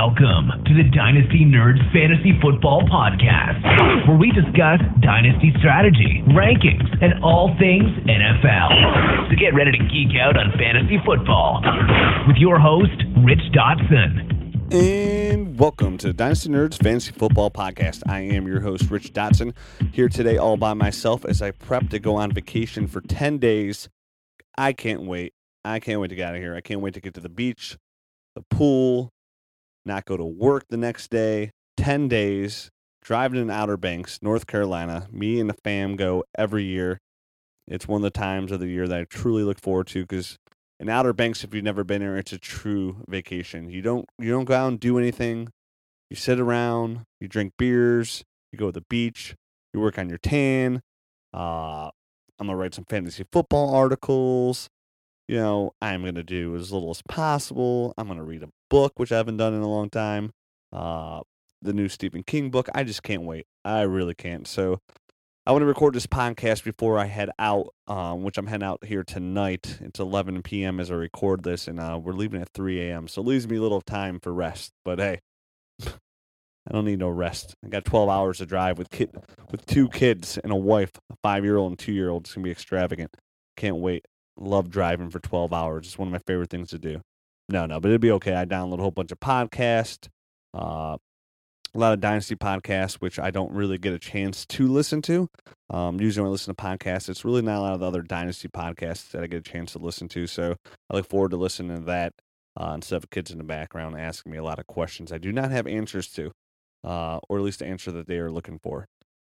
Welcome to the Dynasty Nerds Fantasy Football Podcast, where we discuss dynasty strategy, rankings, and all things NFL. So get ready to geek out on fantasy football with your host, Rich Dotson. And welcome to the Dynasty Nerds Fantasy Football Podcast. I am your host, Rich Dotson, here today all by myself as I prep to go on vacation for 10 days. I can't wait. I can't wait to get out of here. I can't wait to get to the beach, the pool, not go to work the next day. 10 days, driving in Outer Banks, North Carolina. Me and the fam go every year. It's one of the times of the year that I truly look forward to because in Outer Banks, if you've never been there, it's a true vacation. You don't you don't go out and do anything. You sit around, you drink beers, you go to the beach, you work on your tan. Uh, I'm gonna write some fantasy football articles you know, I'm going to do as little as possible. I'm going to read a book, which I haven't done in a long time. Uh, the new Stephen King book. I just can't wait. I really can't. So I want to record this podcast before I head out, um, which I'm heading out here tonight. It's 11 p.m. as I record this, and uh, we're leaving at 3 a.m. So it leaves me a little time for rest. But hey, I don't need no rest. I got 12 hours to drive with kid with two kids and a wife, a five year old and two year old. It's gonna be extravagant. Can't wait love driving for 12 hours. It's one of my favorite things to do. No, no, but it'd be okay. I download a whole bunch of podcasts, uh, a lot of Dynasty podcasts, which I don't really get a chance to listen to. Um, usually when I listen to podcasts, it's really not a lot of the other Dynasty podcasts that I get a chance to listen to. So I look forward to listening to that uh, instead of kids in the background asking me a lot of questions I do not have answers to, uh, or at least the answer that they are looking for.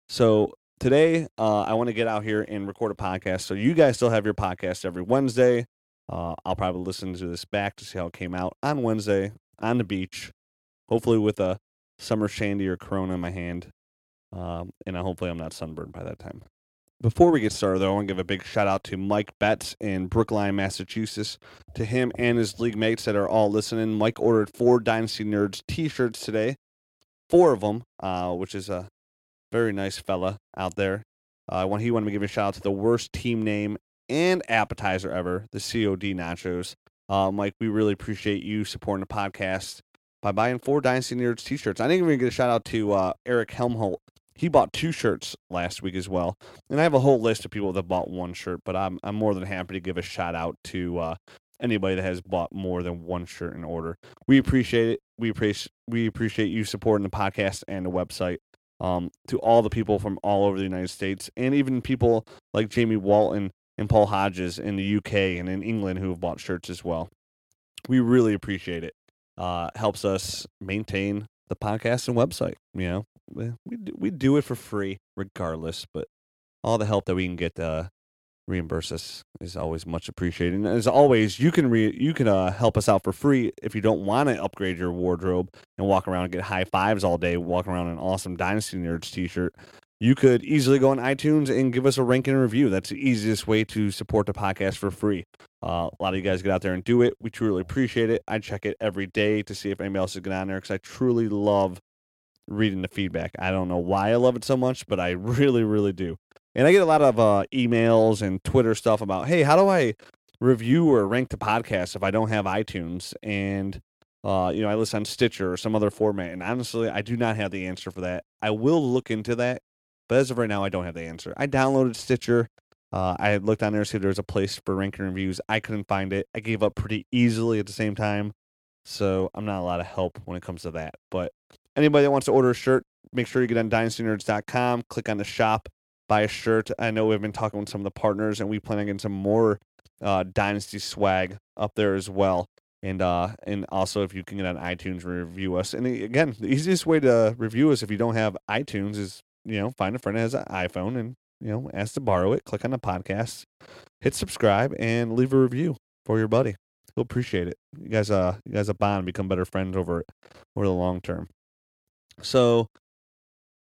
So today uh, I want to get out here and record a podcast. So you guys still have your podcast every Wednesday. Uh, I'll probably listen to this back to see how it came out on Wednesday on the beach, hopefully with a summer shandy or Corona in my hand, um, and hopefully I'm not sunburned by that time. Before we get started, though, I want to give a big shout out to Mike Betts in Brookline, Massachusetts. To him and his league mates that are all listening, Mike ordered four Dynasty Nerds T-shirts today, four of them, uh, which is a very nice fella out there. Uh, when he wanted to give a shout out to the worst team name and appetizer ever, the COD Nachos. Uh, Mike, we really appreciate you supporting the podcast by buying four Dynasty Nerds t-shirts. I didn't even get a shout out to uh, Eric Helmholt. He bought two shirts last week as well, and I have a whole list of people that bought one shirt. But I'm I'm more than happy to give a shout out to uh, anybody that has bought more than one shirt in order. We appreciate it. We appreciate we appreciate you supporting the podcast and the website um, to all the people from all over the United States, and even people like Jamie Walton and Paul Hodges in the UK and in England who have bought shirts as well. We really appreciate it. Uh, helps us maintain the podcast and website. You know, we do, we do it for free regardless, but all the help that we can get uh, reimburse us is always much appreciated. And as always, you can re- you can uh, help us out for free if you don't want to upgrade your wardrobe and walk around and get high fives all day, walk around in an awesome Dynasty Nerds t-shirt. You could easily go on iTunes and give us a ranking and review. That's the easiest way to support the podcast for free. Uh, a lot of you guys get out there and do it. We truly appreciate it. I check it every day to see if anybody else is getting on there because I truly love reading the feedback. I don't know why I love it so much, but I really, really do. And I get a lot of uh, emails and Twitter stuff about, hey, how do I review or rank the podcast if I don't have iTunes? And uh, you know, I listen on Stitcher or some other format. And honestly, I do not have the answer for that. I will look into that, but as of right now, I don't have the answer. I downloaded Stitcher. Uh, I looked on there to see if there was a place for ranking reviews. I couldn't find it. I gave up pretty easily at the same time. So I'm not a lot of help when it comes to that. But anybody that wants to order a shirt, make sure you get on dynastynerds.com, click on the shop, buy a shirt. I know we've been talking with some of the partners, and we plan on getting some more uh, Dynasty swag up there as well. And uh, and also if you can get on iTunes review us. And again, the easiest way to review us if you don't have iTunes is you know find a friend that has an iPhone and you know ask to borrow it. Click on the podcast, hit subscribe, and leave a review for your buddy. He'll appreciate it. You guys, uh, you guys, a bond, become better friends over over the long term. So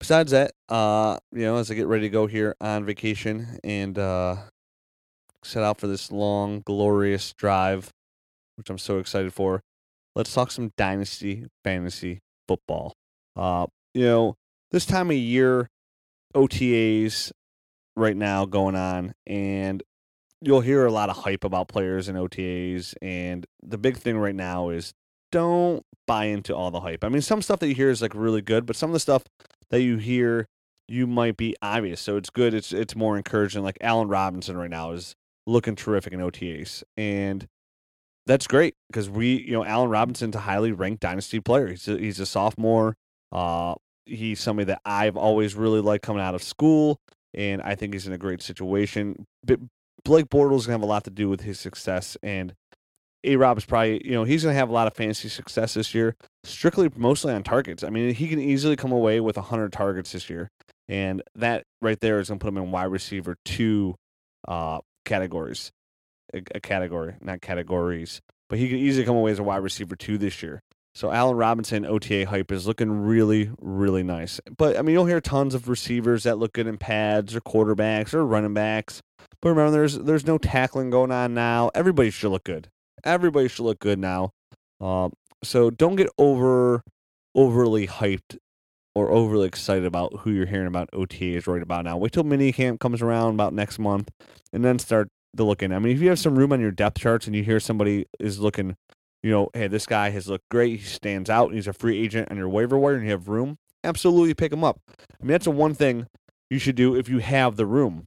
besides that, uh, you know, as I get ready to go here on vacation and uh, set out for this long, glorious drive, which I'm so excited for, let's talk some dynasty fantasy football. Uh, you know, this time of year, OTAs right now going on, and you'll hear a lot of hype about players and OTAs. And the big thing right now is don't buy into all the hype. I mean, some stuff that you hear is like really good, but some of the stuff that you hear you might be obvious. So it's good. It's it's more encouraging. Like Allen Robinson right now is looking terrific in OTAs, and that's great because we, you know, Allen Robinson's a highly ranked dynasty player. He's a, he's a sophomore. Uh, he's somebody that I've always really liked coming out of school, and I think he's in a great situation. But Blake Bortles gonna have a lot to do with his success, and A Rob is probably, you know, he's gonna have a lot of fantasy success this year, strictly mostly on targets. I mean, he can easily come away with hundred targets this year, and that right there is gonna put him in wide receiver two uh, categories, a, a category, not categories, but he can easily come away as a wide receiver two this year. So Allen Robinson OTA hype is looking really, really nice. But I mean, you'll hear tons of receivers that look good in pads or quarterbacks or running backs. But remember, there's there's no tackling going on now. Everybody should look good. Everybody should look good now. Um, so don't get over overly hyped or overly excited about who you're hearing about OTAs right about now. Wait till minicamp comes around about next month, and then start to look in. I mean, if you have some room on your depth charts and you hear somebody is looking you know, hey, this guy has looked great. He stands out. And he's a free agent on your waiver wire and you have room. Absolutely pick him up. I mean, that's the one thing you should do if you have the room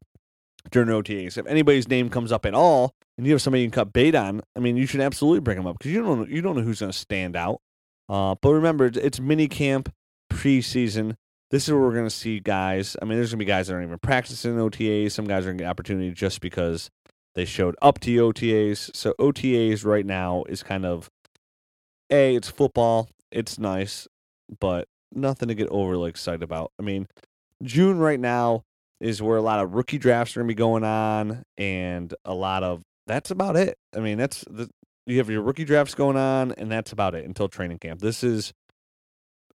during OTAs. If anybody's name comes up at all and you have somebody you can cut bait on, I mean, you should absolutely bring them up because you don't know, you don't know who's going to stand out. Uh, but remember, it's mini camp preseason. This is where we're going to see guys. I mean, there's going to be guys that aren't even practicing OTAs. Some guys are going to get opportunity just because they showed up to OTAs. So OTAs right now is kind of a it's football. It's nice, but nothing to get overly excited about. I mean, June right now is where a lot of rookie drafts are going to be going on, and a lot of that's about it. I mean, that's the you have your rookie drafts going on, and that's about it until training camp. This is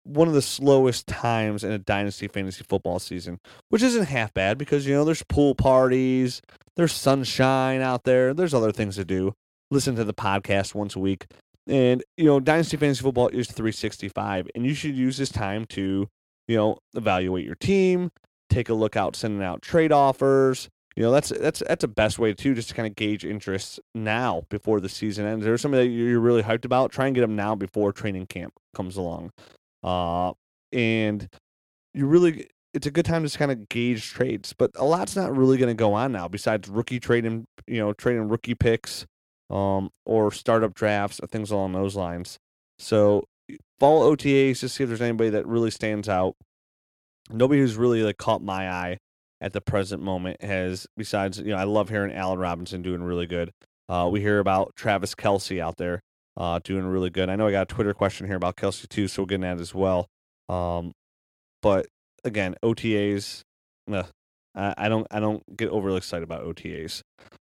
one of the slowest times in a dynasty fantasy football season, which isn't half bad because you know there's pool parties, there's sunshine out there, there's other things to do. Listen to the podcast once a week, and you know dynasty fantasy football is 365, and you should use this time to you know evaluate your team, take a look out sending out trade offers. You know that's that's that's a best way too, just to kind of gauge interest now before the season ends. There's somebody that you're really hyped about. Try and get them now before training camp comes along. Uh, and you really, it's a good time to just kind of gauge trades, but a lot's not really going to go on now besides rookie trading, you know, trading rookie picks, um, or startup drafts or things along those lines. So follow OTAs to see if there's anybody that really stands out. Nobody who's really like caught my eye at the present moment has, besides, you know, I love hearing Allen Robinson doing really good. Uh, we hear about Travis Kelce out there uh, doing really good. I know I got a Twitter question here about Kelce too, so we'll get that as well. Um, but again, OTAs, I, I don't I don't get overly excited about OTAs.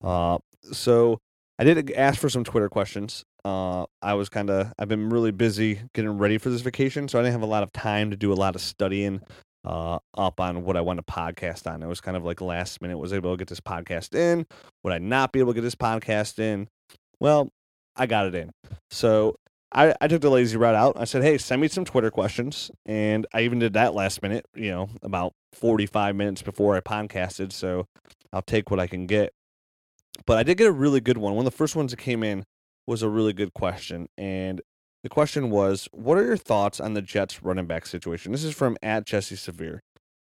Uh, so I did ask for some Twitter questions. Uh, I was kind of I've been really busy getting ready for this vacation, so I didn't have a lot of time to do a lot of studying uh, up on what I want to podcast on. It was kind of like last minute. Was able to get this podcast in? Would I not be able to get this podcast in? Well, I got it in. So I, I took the lazy route out. I said, hey, send me some Twitter questions. And I even did that last minute, you know, about 45 minutes before I podcasted. So I'll take what I can get. But I did get a really good one. One of the first ones that came in was a really good question. And the question was, what are your thoughts on the Jets running back situation? This is from at Jesse Severe.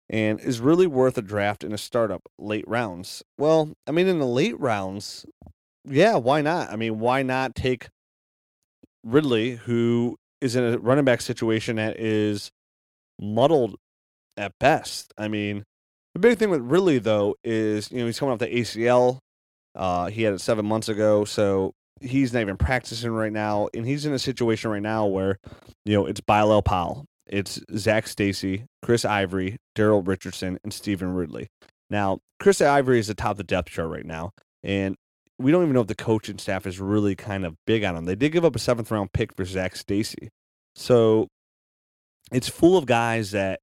And is really worth a draft in a startup late rounds? Well, I mean, in the late rounds, yeah, why not? I mean, why not take Ridley, who is in a running back situation that is muddled at best? I mean, the big thing with Ridley though is you know he's coming off the ACL. Uh, he had it seven months ago, so he's not even practicing right now, and he's in a situation right now where you know it's Bilal Powell, it's Zac Stacy, Chris Ivory, Daryl Richardson, and Stevan Ridley. Now, Chris Ivory is atop the depth chart right now, and we don't even know if the coaching staff is really kind of big on him. They did give up a seventh round pick for Zac Stacy. So it's full of guys that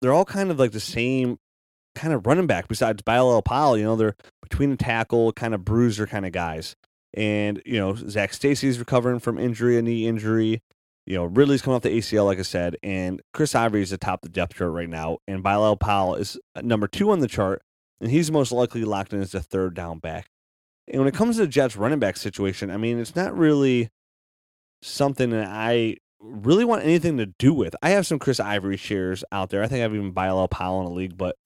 they're all kind of like the same kind of running back besides Bilal Powell. You know, they're between the tackle, kind of bruiser kind of guys. And, you know, Zac Stacy's recovering from injury, a knee injury. You know, Ridley's coming off the ACL, like I said, and Chris Ivory is atop the depth chart right now, and Bilal Powell is uh, number two on the chart, and he's most likely locked in as a third down back. And when it comes to the Jets running back situation, I mean, it's not really something that I really want anything to do with. I have some Chris Ivory shares out there. I think I have even Bilal Powell in a league, but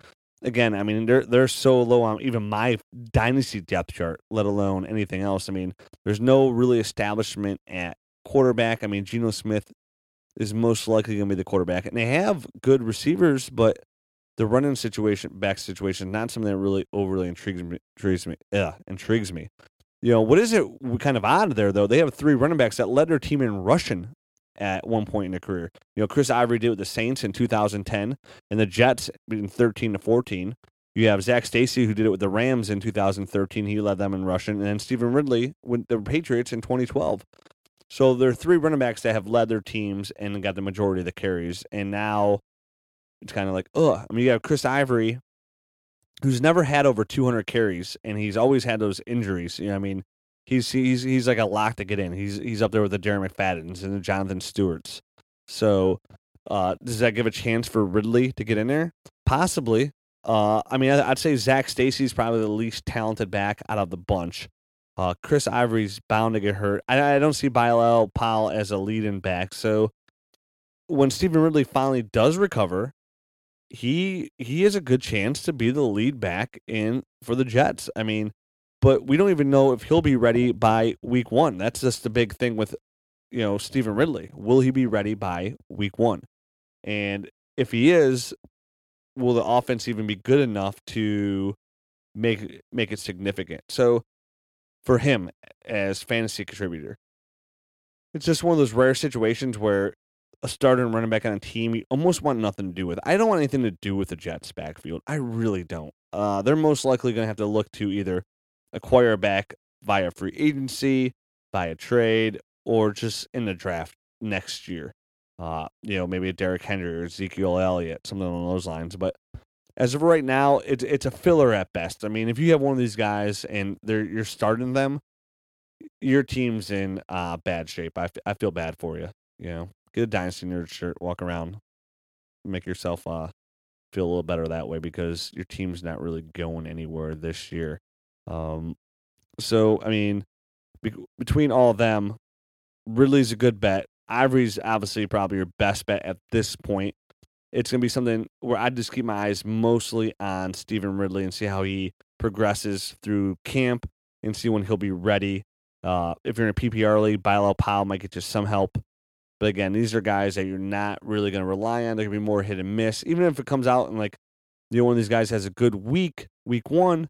again, I mean they're they're so low on even my dynasty depth chart, let alone anything else. I mean, there's no really establishment at quarterback. I mean, Geno Smith is most likely going to be the quarterback, and they have good receivers, but the running situation, back situation, not something that really overly intrigues me. Intrigues me. Yeah, intrigues me. You know what is it kind of odd there though? They have three running backs that led their team in rushing at one point in their career. You know, Chris Ivory did it with the Saints in 2010, and the Jets in 13 to 14. You have Zac Stacy who did it with the Rams in 2013. He led them in rushing, and then Stevan Ridley with the Patriots in 2012. So there are three running backs that have led their teams and got the majority of the carries, and now it's kind of like, ugh. I mean, you have Chris Ivory, who's never had over 200 carries, and he's always had those injuries. You know, I mean, he's he's he's like a lock to get in. He's he's up there with the Darren McFadden's and the Jonathan Stewarts. So, uh, does that give a chance for Ridley to get in there? Possibly. Uh, I mean, I'd say Zac Stacy's probably the least talented back out of the bunch. Uh, Chris Ivory's bound to get hurt. I, I don't see Bilal Powell as a lead-in back. So when Stevan Ridley finally does recover, he he has a good chance to be the lead back in for the Jets. I mean, but we don't even know if he'll be ready by week one. That's just the big thing with, you know, Stevan Ridley. Will he be ready by week one? And if he is, will the offense even be good enough to make make it significant? So for him as fantasy contributor, it's just one of those rare situations where a starter and running back on a team you almost want nothing to do with. I don't want anything to do with the Jets backfield. I really don't. Uh, they're most likely going to have to look to either acquire back via free agency, via trade, or just in the draft next year. Uh, you know, maybe a Derrick Henry or Ezekiel Elliott, something along those lines. But as of right now, it's it's a filler at best. I mean, if you have one of these guys and they're you're starting them, your team's in uh, bad shape. I, f- I feel bad for you. You know, get a dynasty nerd shirt, walk around, make yourself uh feel a little better that way because your team's not really going anywhere this year. Um, so I mean, be- between all of them, Ridley's a good bet. Ivory's obviously probably your best bet at this point. It's gonna be something where I just keep my eyes mostly on Stevan Ridley and see how he progresses through camp and see when he'll be ready. Uh, if you're in a PPR league, Bilal Powell might get you some help. But again, these are guys that you're not really going to rely on. They're going to be more hit and miss. Even if it comes out and like, you know, one of these guys has a good week, week one,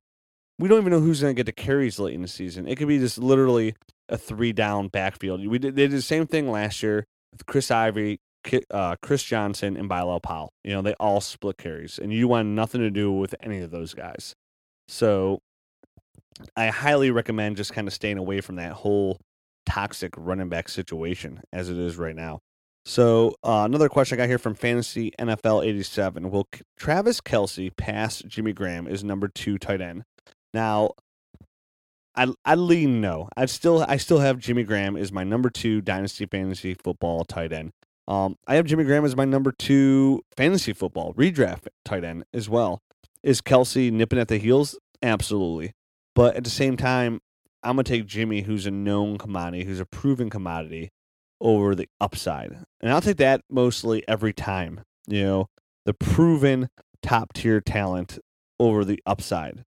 we don't even know who's going to get the carries late in the season. It could be just literally a three down backfield. We did, they did the same thing last year with Chris Ivory, uh, Chris Johnson, and Bilal Powell. You know, they all split carries, and you want nothing to do with any of those guys. So I highly recommend just kind of staying away from that whole toxic running back situation as it is right now. So uh, another question I got here from Fantasy NFL 87. Will Travis Kelce pass Jimmy Graham as number two tight end? Now, I I lean no. I still I still have Jimmy Graham is my number two dynasty fantasy football tight end. Um, I have Jimmy Graham as my number two fantasy football redraft tight end as well. Is Kelce nipping at the heels? Absolutely. But at the same time, I'm gonna take Jimmy, who's a known commodity, who's a proven commodity, over the upside, and I'll take that mostly every time. You know, the proven top tier talent over the upside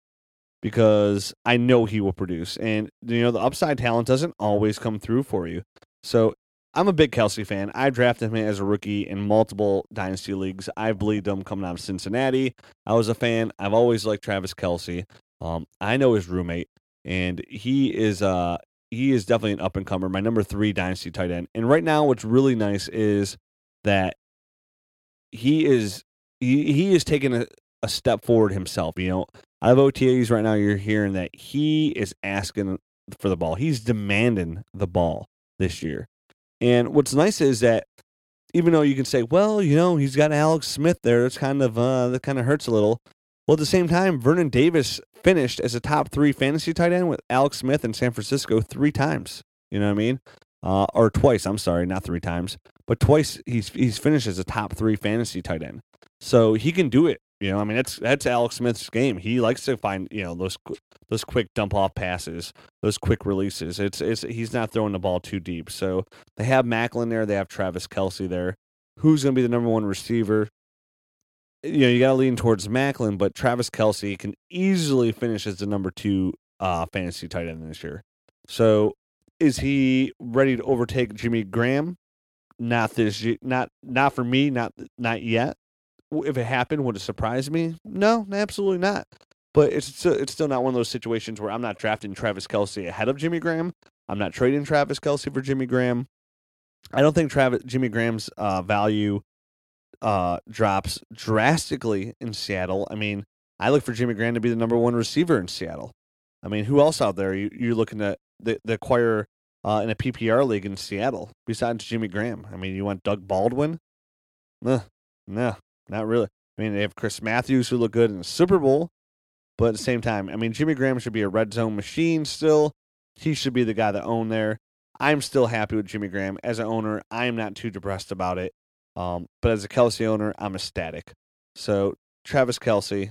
because I know he will produce. And you know, the upside talent doesn't always come through for you. So I'm a big Kelce fan. I drafted him as a rookie in multiple dynasty leagues. I've believed him coming out of Cincinnati. I was a fan. I've always liked Travis Kelce. Um, I know his roommate, and he is uh he is definitely an up and comer. My number three dynasty tight end. And right now, what's really nice is that he is he, he is taking a, a step forward himself. You know, out of OTAs right now, you're hearing that he is asking for the ball. He's demanding the ball this year. And what's nice is that even though you can say, well, you know, he's got Alex Smith there, it's kind of uh, that kind of hurts a little. Well, at the same time, Vernon Davis finished as a top three fantasy tight end with Alex Smith in San Francisco three times. You know what I mean? Uh, or twice. I'm sorry, not three times, but twice he's he's finished as a top three fantasy tight end. So he can do it you know, I mean, that's that's Alex Smith's game. He likes to find you know those those quick dump off passes, those quick releases. It's it's he's not throwing the ball too deep. So they have Maclin there, they have Travis Kelce there. Who's going to be the number one receiver? You know, you got to lean towards Maclin, but Travis Kelce can easily finish as the number two uh, fantasy tight end this year. So is he ready to overtake Jimmy Graham? Not this, year not not for me, not not yet. If it happened, would it surprise me? No, absolutely not. But it's still, it's still not one of those situations where I'm not drafting Travis Kelce ahead of Jimmy Graham. I'm not trading Travis Kelce for Jimmy Graham. I don't think Travis Jimmy Graham's uh, value uh, drops drastically in Seattle. I mean, I look for Jimmy Graham to be the number one receiver in Seattle. I mean, who else out there you, you're looking to the, the acquire uh, in a PPR league in Seattle besides Jimmy Graham? I mean, you want Doug Baldwin? No, no, not really. I mean, they have Chris Matthews who look good in the Super Bowl, but at the same time, I mean, Jimmy Graham should be a red zone machine still. He should be the guy that own there. I'm still happy with Jimmy Graham as an owner. I am not too depressed about it. Um, but as a Kelce owner, I'm ecstatic. So Travis Kelce,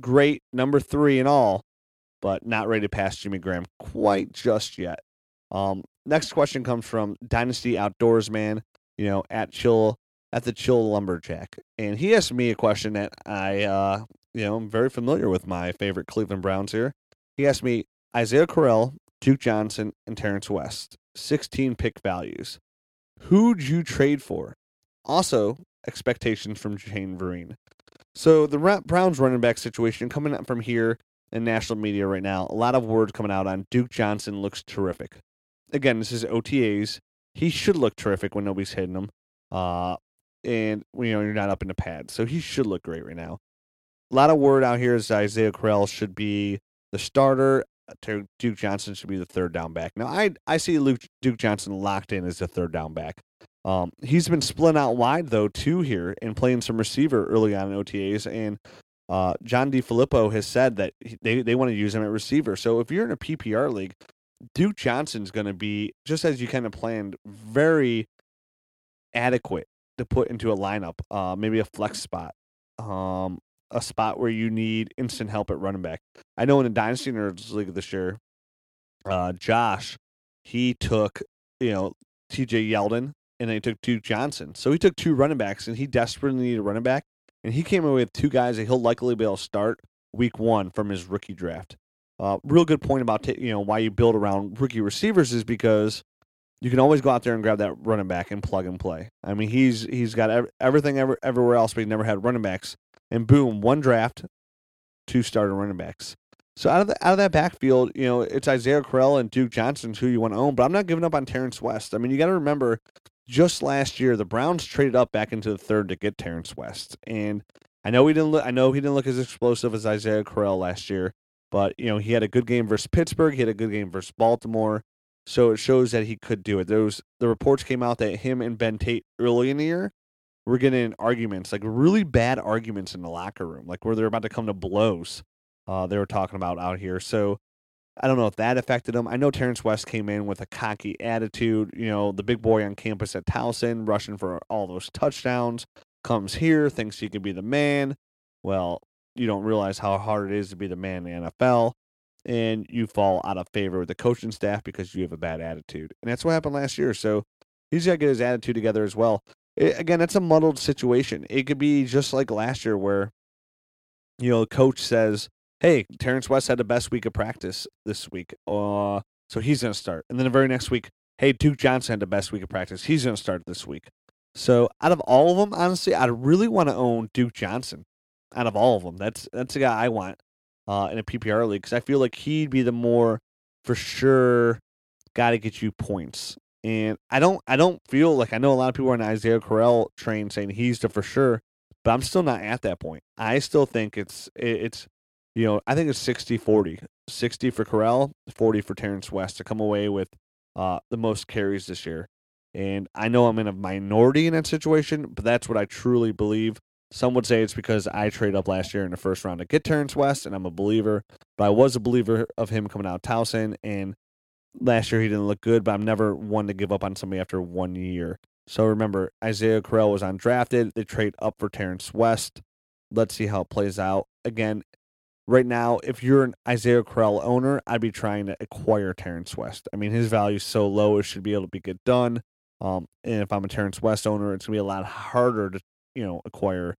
great number three and all, but not ready to pass Jimmy Graham quite just yet. Um, next question comes from Dynasty Outdoors Man, you know, at chill at the chill lumberjack, and he asked me a question that I, uh, you know, I'm very familiar with my favorite Cleveland Browns here. He asked me Isaiah Crowell, Duke Johnson, and Terrence West, 16 pick values. Who'd you trade for? Also, expectations from Shane Vereen. So the Browns running back situation coming up from here in national media right now. A lot of words coming out on Duke Johnson looks terrific. Again, this is OTAs. He should look terrific when nobody's hitting him. Uh, and you know you're not up in the pad, so he should look great right now. A lot of word out here is Isaiah Crowell should be the starter. Duke Johnson should be the third down back. Now I I see Luke Duke Johnson locked in as the third down back. Um, he's been split out wide though too here and playing some receiver early on in OTAs, and uh, John DeFilippo has said that they they want to use him at receiver. So if you're in a PPR league, Duke Johnson's going to be just as you kind of planned, very adequate to put into a lineup. Uh, maybe a flex spot. Um, a spot where you need instant help at running back. I know in the Dynasty Nerds League this year, uh, Josh, he took, you know, TJ Yeldon and then he took Duke Johnson. So he took two running backs and he desperately needed a running back. And he came away with two guys that he'll likely be able to start week one from his rookie draft. Uh, real good point about t- you know why you build around rookie receivers is because you can always go out there and grab that running back and plug and play. I mean, he's he's got ev- everything ever, everywhere else, but he never had running backs and boom, one draft, two starter running backs. So out of the out of that backfield, you know, it's Isaiah Crowell and Duke Johnson who you want to own, but I'm not giving up on Terrence West. I mean, you got to remember, just last year the Browns traded up back into the third to get Terrence West, and I know he didn't look. I know he didn't look as explosive as Isaiah Crowell last year, but you know he had a good game versus Pittsburgh. He had a good game versus Baltimore, so it shows that he could do it. Those the reports came out that him and Ben Tate early in the year we're getting in arguments, like really bad arguments in the locker room, like where they're about to come to blows. Uh, they were talking about out here. So I don't know if that affected him. I know Terrence West came in with a cocky attitude. You know, the big boy on campus at Towson, rushing for all those touchdowns, comes here, thinks he can be the man. Well, you don't realize how hard it is to be the man in the NFL, and you fall out of favor with the coaching staff because you have a bad attitude. And that's what happened last year. So he's got to get his attitude together as well it, again, that's a muddled situation. It could be just like last year where, you know, coach says, hey, Terrence West had the best week of practice this week. Uh, so he's going to start. And then the very next week, hey, Duke Johnson had the best week of practice. He's going to start this week. So out of all of them, honestly, I really want to own Duke Johnson. Out of all of them, that's that's the guy I want uh, in a PPR league because I feel like he'd be the more for sure guy to get you points. And I don't I don't feel like I know a lot of people are on Isaiah Crowell train saying he's the for sure, but I'm still not at that point. I still think it's it's you know, I think it's 60-40. 60 for Crowell, 40 for Terrence West to come away with uh, the most carries this year. And I know I'm in a minority in that situation, but that's what I truly believe. Some would say it's because I traded up last year in the first round to get Terrence West, and I'm a believer. But I was a believer of him coming out of Towson, and last year he didn't look good, but I'm never one to give up on somebody after one year. So remember, Isaiah Crowell was undrafted. They trade up for Terrence West. Let's see how it plays out. Again, right now, if you're an Isaiah Crowell owner, I'd be trying to acquire Terrence West. I mean, his value is so low; it should be able to be get done. Um, and if I'm a Terrence West owner, it's gonna be a lot harder to you know acquire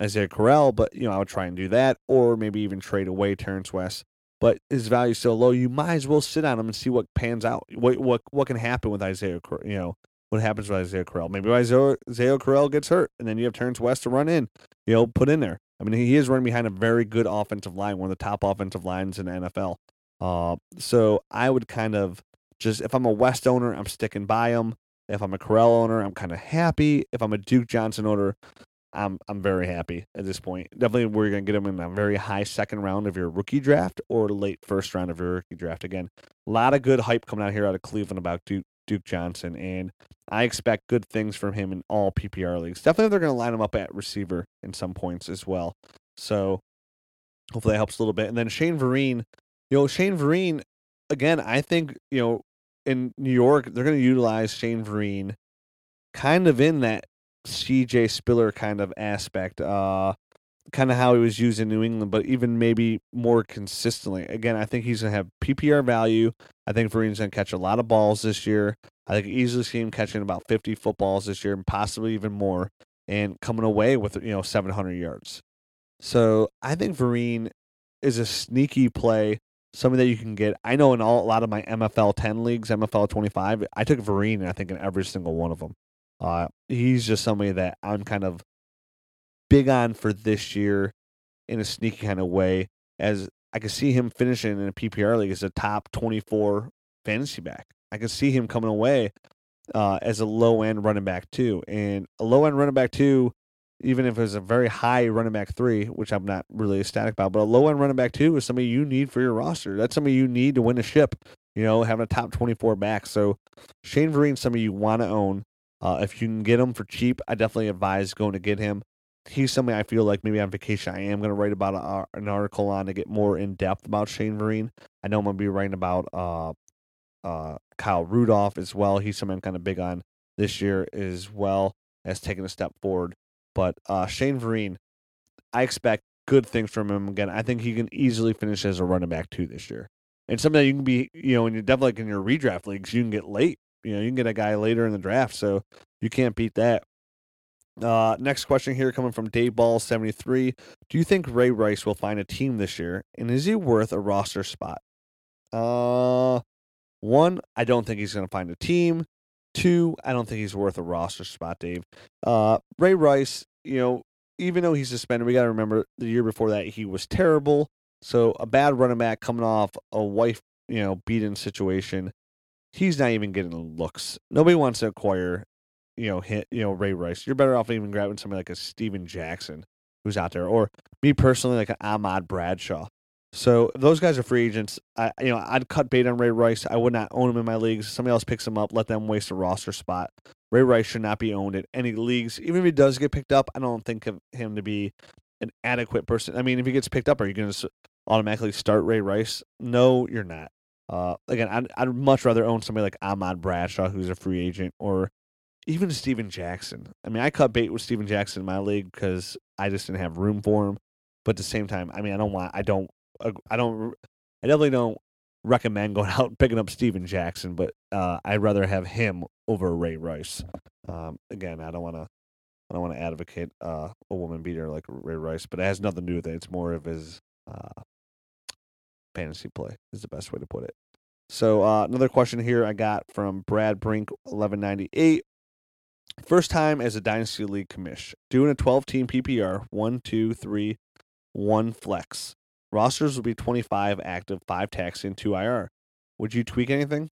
Isaiah Crowell. But you know, I would try and do that, or maybe even trade away Terrence West. But his value is so low, you might as well sit on him and see what pans out. What what what can happen with Isaiah? You know, what happens with Isaiah Crowell? Maybe Isaiah, Isaiah Crowell gets hurt, and then you have Terrence West to run in. You know, put in there. I mean, he is running behind a very good offensive line, one of the top offensive lines in the NFL. Uh, so I would kind of just, if I'm a West owner, I'm sticking by him. If I'm a Crowell owner, I'm kind of happy. If I'm a Duke Johnson owner, I'm I'm very happy at this point. Definitely, we're gonna get him in a very high second round of your rookie draft or late first round of your rookie draft. Again, a lot of good hype coming out here out of Cleveland about Duke Duke Johnson, and I expect good things from him in all PPR leagues. Definitely, they're gonna line him up at receiver in some points as well. So hopefully that helps a little bit. And then Shane Vereen, you know, Shane Vereen, again, I think you know in New York they're gonna utilize Shane Vereen kind of in that CJ Spiller kind of aspect, uh, kind of how he was used in New England, but even maybe more consistently. Again, I think he's gonna have PPR value. I think Vereen's gonna catch a lot of balls this year. I think easily see him catching about 50 footballs this year, and possibly even more, and coming away with you know 700 yards. So I think Vereen is a sneaky play, something that you can get. I know in all, a lot of my MFL 10 leagues, MFL 25, I took Vereen, I think in every single one of them. Uh, he's just somebody that I'm kind of big on for this year in a sneaky kind of way, as I could see him finishing in a PPR league as a top 24 fantasy back. I could see him coming away uh, as a low end running back too, and a low end running back too. Even if it's a very high running back three, which I'm not really ecstatic about, but a low end running back two is somebody you need for your roster. That's somebody you need to win a ship. You know, having a top 24 back. So Shane Vereen, somebody you want to own. Uh, if you can get him for cheap, I definitely advise going to get him. He's somebody I feel like maybe on vacation I am going to write about a, an article on to get more in depth about Shane Vereen. I know I'm going to be writing about uh, uh, Kyle Rudolph as well. He's something I'm kind of big on this year as well as taking a step forward. But uh, Shane Vereen, I expect good things from him again. I think he can easily finish as a running back too this year. And something that you can be, you know, and you're definitely like in your redraft leagues, you can get late you know, you can get a guy later in the draft, so you can't beat that. Uh, next question here coming from Dave Ball seventy three. Do you think Ray Rice will find a team this year, and is he worth a roster spot? Uh, one, I don't think he's going to find a team. Two, I don't think he's worth a roster spot, Dave. Uh, Ray Rice, you know, even though he's suspended, we got to remember the year before that he was terrible. So a bad running back coming off a wife, you know, beaten situation he's not even getting looks. Nobody wants to acquire, you know, hit, you know, Ray Rice. You're better off even grabbing somebody like a Steven Jackson who's out there, or me personally, like an Ahmad Bradshaw. So those guys are free agents. I, you know, I'd cut bait on Ray Rice. I would not own him in my leagues. Somebody else picks him up. Let them waste a roster spot. Ray Rice should not be owned in any leagues. Even if he does get picked up, I don't think of him to be an adequate person. I mean, if he gets picked up, are you going to automatically start Ray Rice? No, you're not. Uh, again, I'd, I'd much rather own somebody like Ahmad Bradshaw, who's a free agent, or even Steven Jackson. I mean, I cut bait with Steven Jackson in my league because I just didn't have room for him. But at the same time, I mean, I don't want, I don't, I don't, I definitely don't recommend going out and picking up Steven Jackson, but uh, I'd rather have him over Ray Rice. Um, again, I don't want to, I don't want to advocate uh, a woman beater like Ray Rice, but it has nothing to do with it. It's more of his uh, fantasy play is the best way to put it. So uh, another question here I got from Brad Brink, eleven ninety eight. First time as a dynasty league commish, doing a twelve team PPR, one, two, three, one flex. Rosters will be twenty five active, five taxi, and two IR. Would you tweak anything?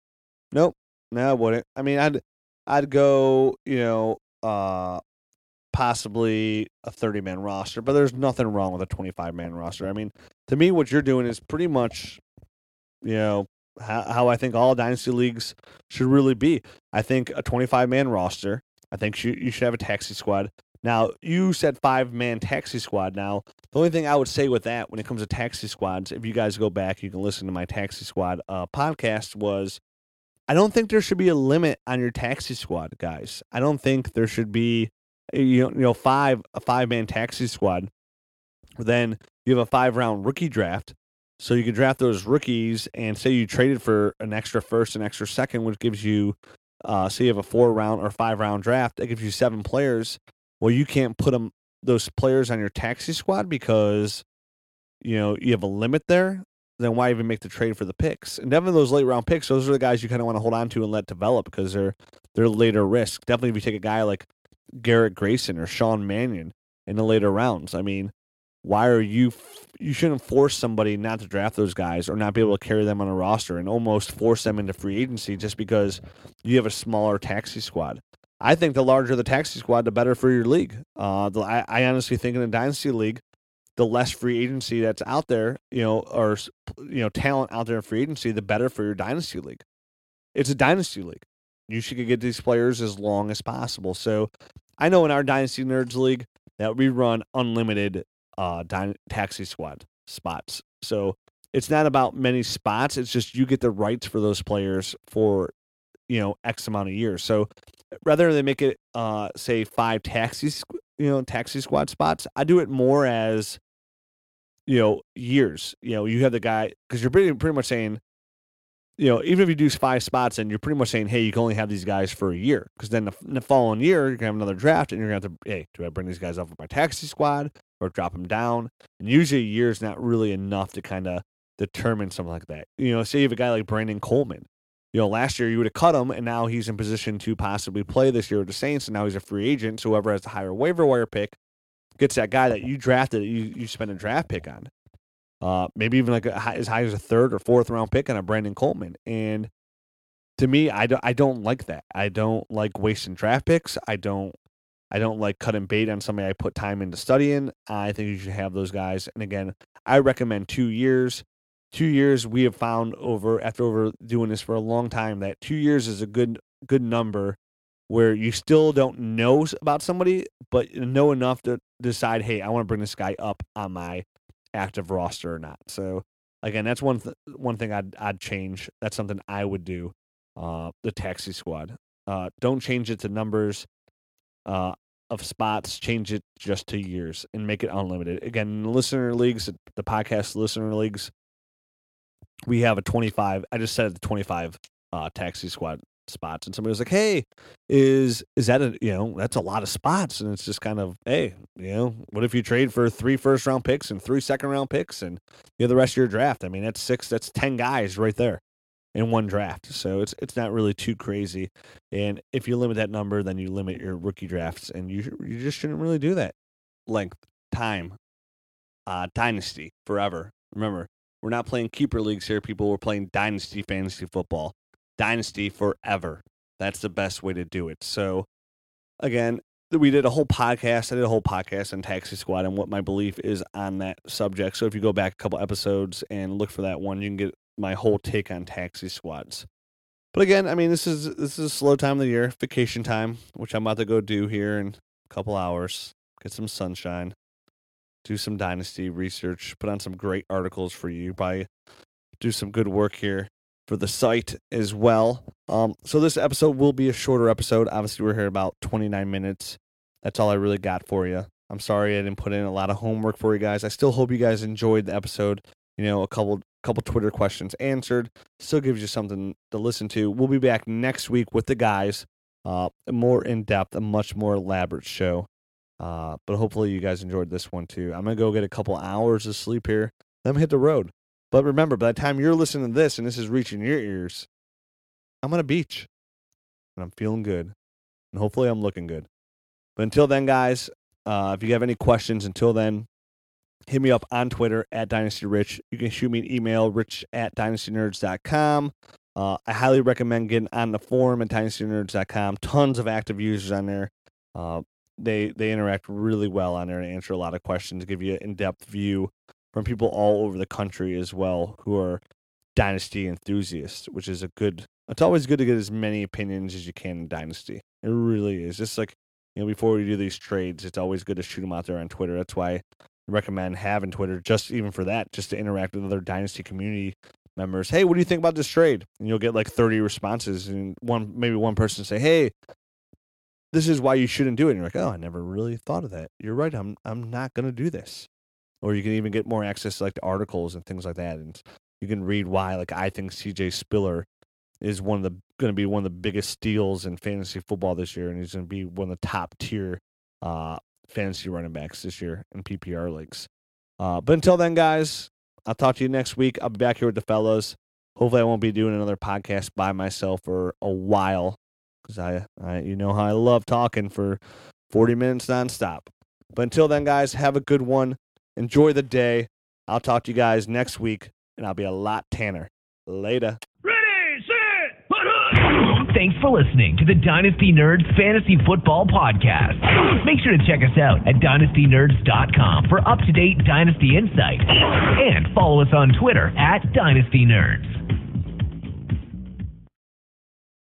Nope. No, I wouldn't. I mean, I'd I'd go, you know, uh, possibly a 30 man roster, but there's nothing wrong with a 25 man roster. I mean, to me, what you're doing is pretty much, you know, how, how I think all dynasty leagues should really be. I think a 25 man roster. I think you, you should have a taxi squad. Now, you said five man taxi squad. Now, the only thing I would say with that when it comes to taxi squads, if you guys go back, you can listen to my taxi squad uh, podcast, was I don't think there should be a limit on your taxi squad, guys. I don't think there should be you know, you know five a five man taxi squad Then you have a five round rookie draft. So you can draft those rookies and say you traded for an extra first, an extra second, which gives you, uh, say you have a four round or five round draft, that gives you seven players. Well, you can't put them those players on your taxi squad because you know you have a limit there. Then why even make the trade for the picks? And definitely those late round picks, those are the guys you kind of want to hold on to and let develop because they're they're later risk. Definitely if you take a guy like Garrett Grayson or Sean Mannion in the later rounds. I mean, why are you you shouldn't force somebody not to draft those guys or not be able to carry them on a roster and almost force them into free agency just because you have a smaller taxi squad. I think the larger the taxi squad, the better for your league. Uh, the, I, I honestly think in a dynasty league, the less free agency that's out there, you know, or you know, talent out there in free agency, the better for your dynasty league. It's a dynasty league. You should get these players as long as possible. So, I know in our dynasty nerds league that we run unlimited uh, dy- taxi squad spots. So it's not about many spots. It's just you get the rights for those players for you know X amount of years. So rather than make it uh, say five taxi you know taxi squad spots, I do it more as you know years. You know you have the guy because you're pretty pretty much saying you know, even if you do five spots, and you're pretty much saying, hey, you can only have these guys for a year. Because then the, the, following year, you're to have another draft, and you're to have to, hey, do I bring these guys up with my taxi squad or drop them down? And usually a year is not really enough to kind of determine something like that. You know, say you have a guy like Brandon Coleman. You know, last year you would have cut him, and now he's in position to possibly play this year with the Saints, and now he's a free agent. So whoever has the higher waiver wire pick gets that guy that you drafted, you, you spent a draft pick on uh, maybe even like a, as high as a third or fourth round pick on a Brandon Coleman. And to me, I don't, I don't like that. I don't like wasting draft picks. I don't, I don't like cutting bait on somebody I put time into studying. I think you should have those guys. And again, I recommend two years. Two years we have found over after over doing this for a long time that two years is a good good number where you still don't know about somebody, but know enough to decide, hey, I want to bring this guy up on my active roster or not. So again, that's one th- one thing I'd I'd change. That's something I would do. Uh, the taxi squad. Uh, don't change it to numbers uh, of spots. Change it just to years and make it unlimited. Again, listener leagues, the podcast listener leagues, we have a 25. I just said the 25 uh, taxi squad spots and somebody was like hey is is that a you know that's a lot of spots and it's just kind of hey you know what if you trade for three first round picks and three second round picks and you have the rest of your draft? I mean that's six that's 10 guys right there in one draft so it's it's not really too crazy and if you limit that number then you limit your rookie drafts and you you just shouldn't really do that. Length time. Uh dynasty forever remember we're not playing keeper leagues here people we're playing dynasty fantasy football Dynasty forever. That's the best way to do it. So, again, we did a whole podcast. I did a whole podcast on Taxi Squad and what my belief is on that subject. So, if you go back a couple episodes and look for that one, you can get my whole take on Taxi Squads. But again, I mean, this is this is a slow time of the year, vacation time, which I'm about to go do here in a couple hours. Get some sunshine, do some dynasty research, put on some great articles for you. By do some good work here for the site as well. Um, so this episode will be a shorter episode. Obviously, we're here about 29 minutes. That's all I really got for you. I'm sorry I didn't put in a lot of homework for you guys. I still hope you guys enjoyed the episode. You know, a couple couple Twitter questions answered. Still gives you something to listen to. We'll be back next week with the guys. Uh, more in depth, a much more elaborate show. Uh, but hopefully you guys enjoyed this one too. I'm gonna go get a couple hours of sleep here. Then hit the road. But remember, by the time you're listening to this and this is reaching your ears, I'm on a beach and I'm feeling good. And hopefully I'm looking good. But until then, guys, uh, if you have any questions until then, hit me up on Twitter at Dynasty Rich. You can shoot me an email, rich at dynastynerds.com. Uh, I highly recommend getting on the forum at dynastynerds.com. Tons of active users on there. Uh, they they interact really well on there and answer a lot of questions, give you an in depth view from people all over the country as well who are dynasty enthusiasts, which is a good. It's always good to get as many opinions as you can in dynasty. It really is. Just like you know, before we do these trades, it's always good to shoot them out there on Twitter. That's why I recommend having Twitter, just even for that, just to interact with other dynasty community members. Hey, what do you think about this trade? And you'll get like 30 responses, and one maybe one person say, "Hey, this is why you shouldn't do it." And you're like, "Oh, I never really thought of that. You're right. I'm I'm not gonna do this." or you can even get more access to like the articles and things like that. And you can read why like I think CJ Spiller is one of the going to be one of the biggest steals in fantasy football this year, and he's going to be one of the top tier uh, fantasy running backs this year in PPR leagues. Uh, but until then, guys, I'll talk to you next week. I'll be back here with the fellows. Hopefully, I won't be doing another podcast by myself for a while because I, I, you know how I love talking for 40 minutes nonstop. But until then, guys, have a good one. Enjoy the day. I'll talk to you guys next week, and I'll be a lot tanner. Later. Ready, set, Thanks for listening to the Dynasty Nerds Fantasy Football Podcast. Make sure to check us out at dynastynerds.com for up to date Dynasty insight and follow us on Twitter at Dynasty Nerds.